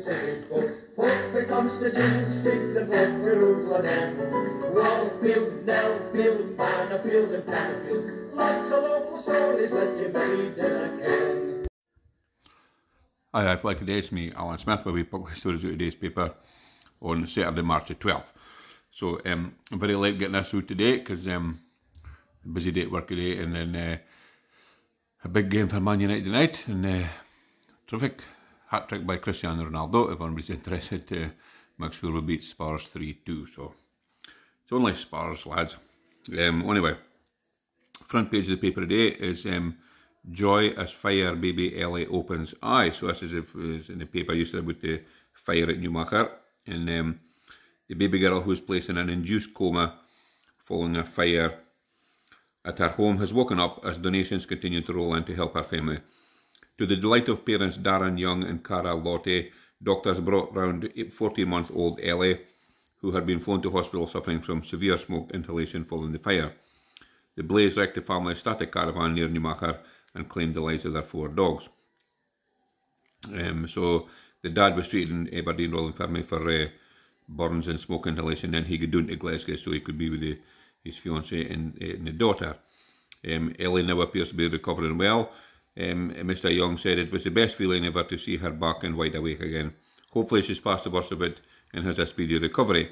city folk. Folk for Constitution Street and folk for Jerusalem. Wallfield, Nellfield, and. Lots of local stories dinna ken. Hi, I've like today's me, Alan Smith, where we publish stories out today's paper on Saturday, March the 12th. So um, I'm very late getting this out today because um, busy day at work today and then uh, a big game for Man United tonight and uh, terrific hat trick by Cristiano Ronaldo if anybody's interested to make sure we beat Spurs 3-2. So it's only Spurs, lads. Um, anyway, front page of the paper today is um, Joy as fire baby Ellie opens eye. So this is, if, in the paper yesterday about the fire at Newmarket. And um, the baby girl who was placed in an induced coma following a fire at her home has woken up as donations continue to roll in to help her family. To the delight of parents Darren Young and Cara Lotte, doctors brought round 14-month-old Ellie, who had been flown to hospital suffering from severe smoke inhalation following the fire. The blaze wrecked the family's static caravan near Newmarket and claimed the lives of their four dogs. Um, so the dad was treated in Aberdeen Royal Infirmary for uh, burns and smoke inhalation. Then he got down to Glasgow so he could be with the, his fiancée and, uh, and the daughter. Um, Ellie now appears to be recovering well. Um, Mr Young said it was the best feeling ever to see her back and wide awake again. Hopefully she's past the worst of it and has a speedy recovery.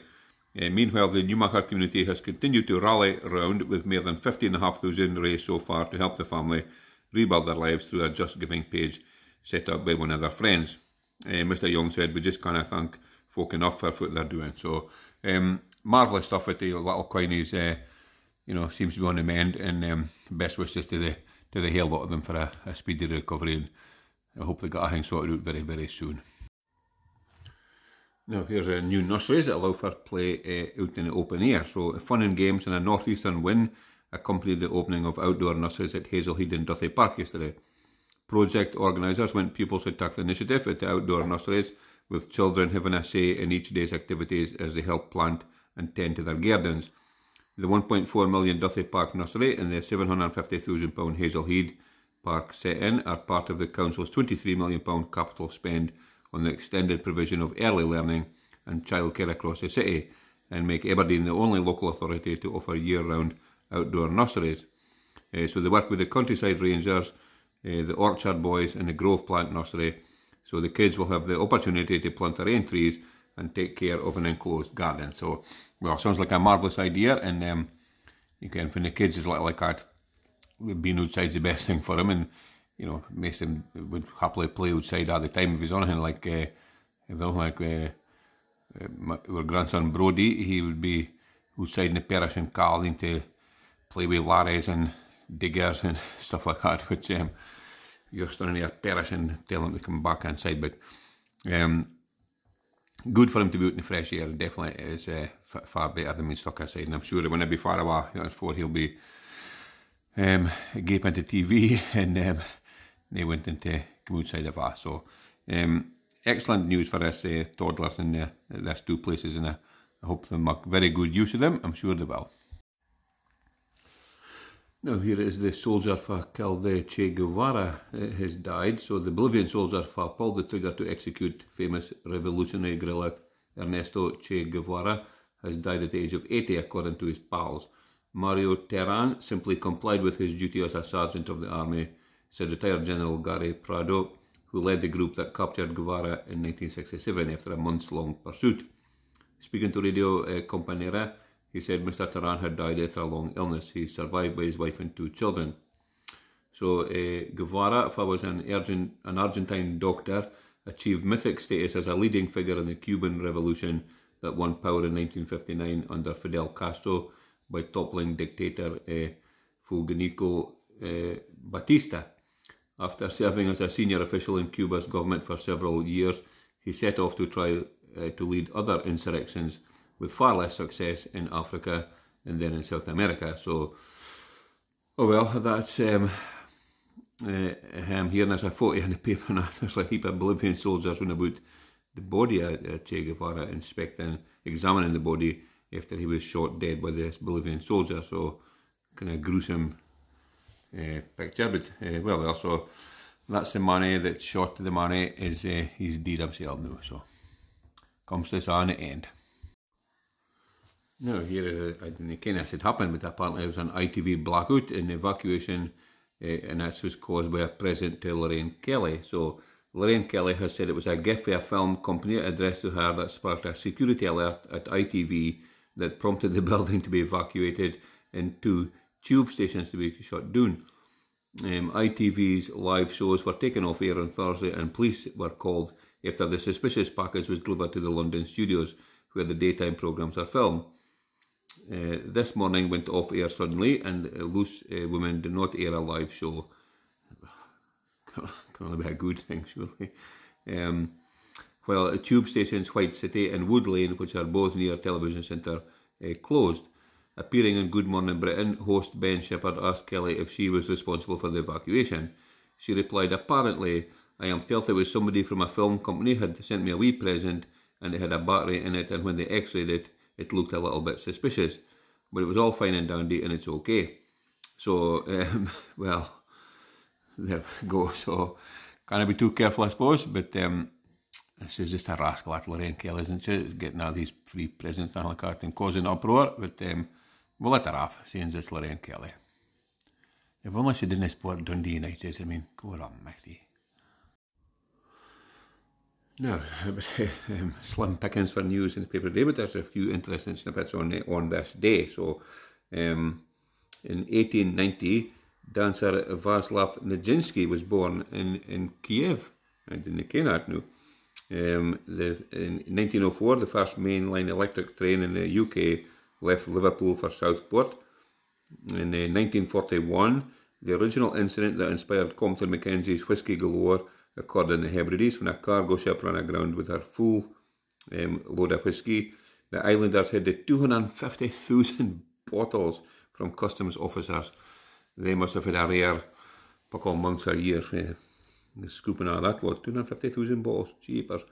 Uh, meanwhile, the Newmarket community has continued to rally around with more than 50,500 raised so far to help the family rebuild their lives through a Just Giving page set up by one of their friends. Uh, Mr Young said, we just can't thank folk enough for what they're doing. So, um, marvellous stuff with the little coinies, uh, you know, seems to be on the mend and um, best wishes to the to the whole lot of them for a, a speedy recovery and I hope they get everything sorted out very, very soon. Now here's a new nurseries that allow for play uh, out in the open air. So fun and games and a northeastern wind accompanied the opening of outdoor nurseries at Hazelhead and Duthie Park yesterday. Project organisers went pupils to tackle initiative at the outdoor nurseries with children having a say in each day's activities as they help plant and tend to their gardens. The 1.4 million Duthie Park nursery and the £750,000 Hazelhead Park set-in are part of the Council's £23 million capital spend on the extended provision of early learning and childcare across the city and make Aberdeen the only local authority to offer year-round outdoor nurseries. Uh, so they work with the Countryside Rangers, uh, the Orchard Boys and the Grove Plant Nursery so the kids will have the opportunity to plant their own trees and take care of an enclosed garden. So, well, sounds like a marvellous idea and um, again, for the kids is little like that, being outside's the best thing for them and you know, Mason would happily play outside all the time if he's on anything like, uh, if like uh, uh, our grandson Brody, he would be outside in the parish and calling to play with Larrys and diggers and stuff like that, which um, you're standing there perishing, telling them to come back inside. But um, good for him to be out in the fresh air, definitely is uh, far better than being stuck inside. And I'm sure when he'll be far away, you know, he'll be um, gaping to TV and um, they went into come outside of us. So um, excellent news for us uh, toddlers in uh, two places, and I hope they make very good use of them. I'm sure they will. Now here is the soldier for killed uh, Che Guevara uh, has died. So the Bolivian soldier for pulled the trigger to execute famous revolutionary guerrilla Ernesto Che Guevara has died at the age of 80 according to his pals. Mario Terán simply complied with his duty as a sergeant of the army said retired General Gary Prado, who led the group that captured Guevara in 1967 after a months-long pursuit. Speaking to Radio uh, Compañera, he said Mr. Terán had died after a long illness. He survived by his wife and two children. So uh, Guevara, if I was an, an Argentine doctor, achieved mythic status as a leading figure in the Cuban Revolution that won power in 1959 under Fidel Castro by toppling dictator uh, Fulgencio uh, Batista. After serving as a senior official in Cuba's government for several years, he set off to try uh, to lead other insurrections with far less success in Africa and then in South America. So, oh well, that's um, uh, him here. And there's a photo in the paper now. There's a heap of Bolivian soldiers running about the body of Che Guevara, inspecting, examining the body after he was shot dead by this Bolivian soldier. So, kind of gruesome uh, picture. But uh, well, also that's the money that's shot the money is uh, he's deed himself now. So comes to this on the end. No, here uh, I didn't kind happened, but apparently it was an ITV blackout and evacuation, uh, and that was caused by a present to Lorraine Kelly. So Lorraine Kelly has said it was a gift for a film company addressed to her that sparked a security alert at ITV that prompted the building to be evacuated and two tube stations to be shut down. Um, ITV's live shows were taken off air on Thursday, and police were called after the suspicious package was delivered to the London studios where the daytime programmes are filmed. Uh, this morning went off air suddenly, and uh, Loose uh, Women did not air a live show. Can only be a good thing, surely. Um, tube stations White City and Wood Lane, which are both near Television Centre, uh, closed. Appearing in Good Morning Britain, host Ben Shepherd asked Kelly if she was responsible for the evacuation. She replied, Apparently, I am told it was somebody from a film company had sent me a wee present and it had a battery in it, and when they x rayed it, it looked a little bit suspicious. But it was all fine and dandy and it's okay. So, um, well, there we go. So, can't be too careful, I suppose, but um, this is just a rascal at Lorraine Kelly, isn't she? Getting all these free presents and like that and causing uproar, but um, We'll let her off, seeing it's Lorraine Kelly. If only she didn't support Dundee United, I mean, go on, Mighty. No, it was um, slim pickings for news in the paper today, but there's a few interesting snippets on on this day. So, um, in 1890, dancer Vaslav Nijinsky was born in, in Kiev. I didn't know that now. Um, the, in 1904, the first mainline electric train in the UK left Liverpool for Southport. In 1941, uh, the original incident that inspired Compton Mackenzie's Whisky Galore occurred in the Hebrides when a cargo ship ran aground with her full um, load of whiskey. The islanders had 250,000 bottles from customs officers. They must have had a rare couple of months or year uh, scooping out that lot. 250,000 bottles, cheapers.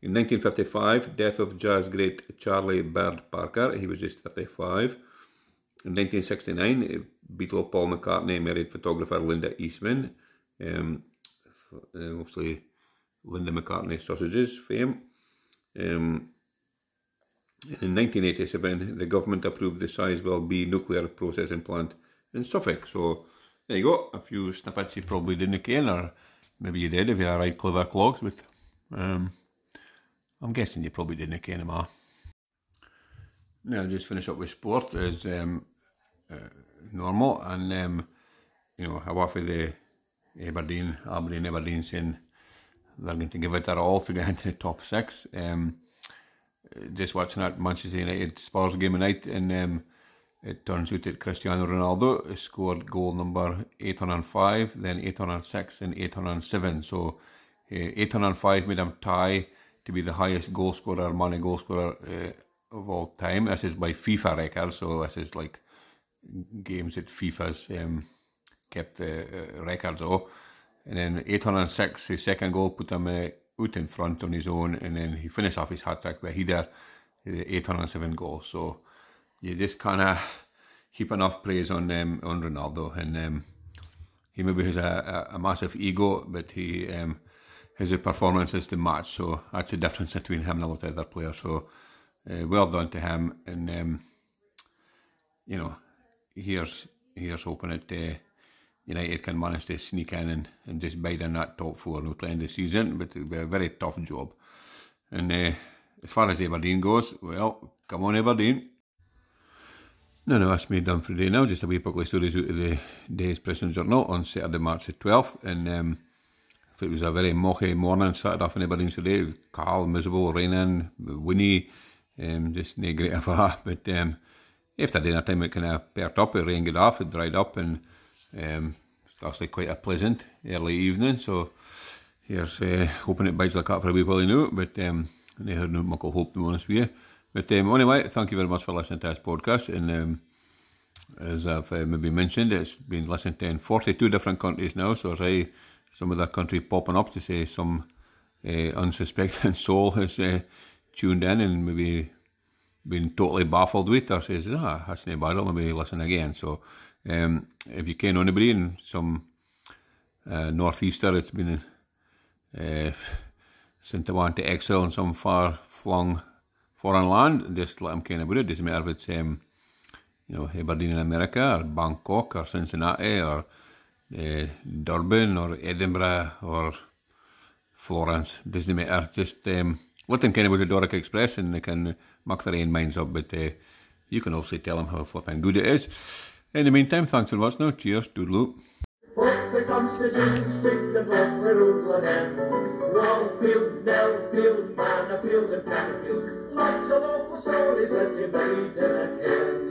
In 1955, death of jazz great Charlie Bird Parker, he was just 35. In 1969, Beatle Paul McCartney married photographer Linda Eastman, um, uh, obviously Linda McCartney sausages fame. Um, in 1987, the government approved the Sizewell B nuclear processing plant in Suffolk. So there you go, a few snippets you probably didn't ken, or maybe you did if you're a right clever clogs, but um, I'm guessing you probably didn't care anymore. Now, just finish up with sport as um, uh, normal, and um, you know, how often the Aberdeen, Aberdeen, Aberdeen saying they're going to give it their all to get into the top six. Um, just watching that Manchester United Spurs game tonight, and um, it turns out that Cristiano Ronaldo scored goal number 805, then 806, and 807. So uh, 805 made him tie to be the highest goal scorer, money goal scorer uh, of all time. This is by FIFA record, so this is like games that FIFA's um, kept the uh, records of. And then 806, his second goal put him uh, out in front on his own, and then he finished off his hat trick, but he did 807 goal. So you just kind of heap enough praise on um, on Ronaldo, and um, he maybe has a, a, a massive ego, but he um, his performance is to match. So that's the difference between him and a lot of other players. So uh, well done to him. And um, you know, here's here's hoping that uh, United can manage to sneak in and, and just bide in that top four until the end of the season. But it'll be a very tough job. And uh, as far as Aberdeen goes, well, come on Aberdeen. No, no, that's me done for the day now. Just a wee couple of stories out of the day's Press and Journal on Saturday, March the 12th. And um, it was a very mochy morning, started off in Aberdeen today, Carl, miserable, raining, windy, um, just no great affair. But um, after dinner time, it kind of perked up, it rain got off, it dried up, and um, it's actually quite a pleasant early evening. So here's uh, hoping it bites like that for a wee while now, but um, I had no muckle hope to be honest with you. But um, anyway, thank you very much for listening to this podcast. And um, as I've uh, maybe mentioned, it's been listened to in 42 different countries now. So as I some of that country popping up to say some uh, unsuspecting soul has uh, tuned in and maybe been totally baffled with or says, ah, that's no bad, I'll maybe listen again. So um, if you can know anybody in some uh, northeaster. It's been uh, since I want to excel in some far flung foreign land. Just let them of about it. Doesn't matter if it's um, you know Aberdeen in America or Bangkok or Cincinnati or uh, Durban or Edinburgh or Florence. Doesn't matter. Just um, let them of go to Doric Express and they can make their own minds up. But uh, you can also tell them how flipping good it is. In the meantime, thanks very much now. Cheers. Doodle. The Constitution the Mannofield and local stories that you may never ken.